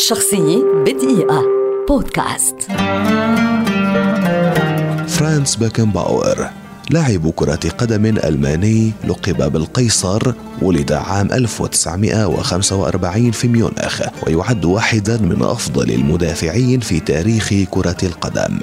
شخصية بدقيقة. بودكاست. فرانس باكنباور لاعب كرة قدم ألماني لقب بالقيصر ولد عام 1945 في ميونخ ويعد واحدا من أفضل المدافعين في تاريخ كرة القدم.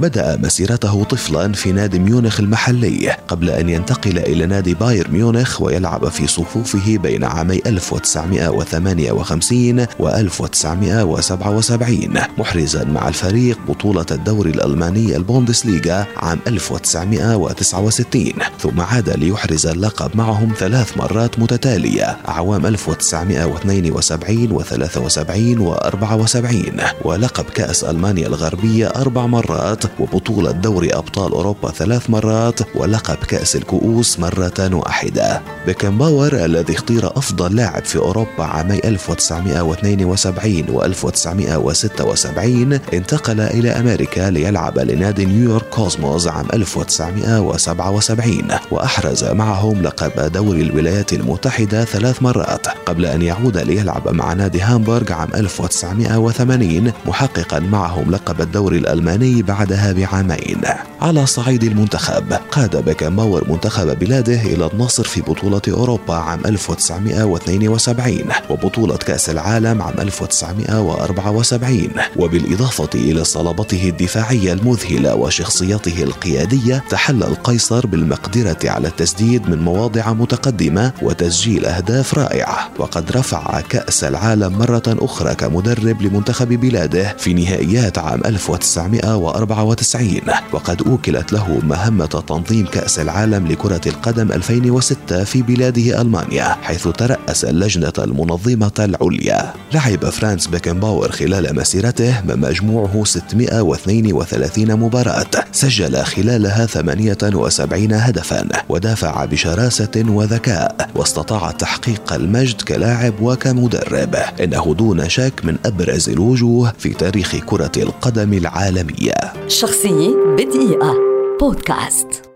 بدأ مسيرته طفلا في نادي ميونخ المحلي قبل أن ينتقل إلى نادي باير ميونخ ويلعب في صفوفه بين عامي 1958 و 1977 محرزا مع الفريق بطولة الدوري الألماني البوندسليغا عام 1969 ثم عاد ليحرز اللقب معهم ثلاث مرات متتالية أعوام 1972 و 73 و 74 ولقب كأس ألمانيا الغربية أربع مرات وبطولة دوري أبطال أوروبا ثلاث مرات ولقب كأس الكؤوس مرة واحدة. بيكنباور الذي اختير أفضل لاعب في أوروبا عامي 1972 و 1976 انتقل إلى أمريكا ليلعب لنادي نيويورك كوزموس عام 1977 وأحرز معهم لقب دوري الولايات المتحدة ثلاث مرات. قبل أن يعود ليلعب مع نادي هامبورغ عام 1980 محققا معهم لقب الدوري الألماني بعد بعدها بعامين على صعيد المنتخب. قاد بيكنباور منتخب بلاده إلى النصر في بطولة أوروبا عام 1972 وبطولة كأس العالم عام 1974 وبالإضافة إلى صلابته الدفاعية المذهلة وشخصيته القيادية تحلى القيصر بالمقدرة على التسديد من مواضع متقدمة وتسجيل أهداف رائعة. وقد رفع كأس العالم مرة أخرى كمدرب لمنتخب بلاده في نهائيات عام 1974 1994 وقد أوكلت له مهمة تنظيم كأس العالم لكرة القدم 2006 في بلاده ألمانيا حيث ترأس اللجنة المنظمة العليا. لعب فرانس بيكنباور خلال مسيرته مجموعه 632 مباراة. سجل خلالها 78 هدفا ودافع بشراسة وذكاء واستطاع تحقيق المجد كلاعب وكمدرب. إنه دون شك من أبرز الوجوه في تاريخ كرة القدم العالمية. شخصية بدقيقة بودكاست